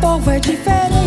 povo é diferente.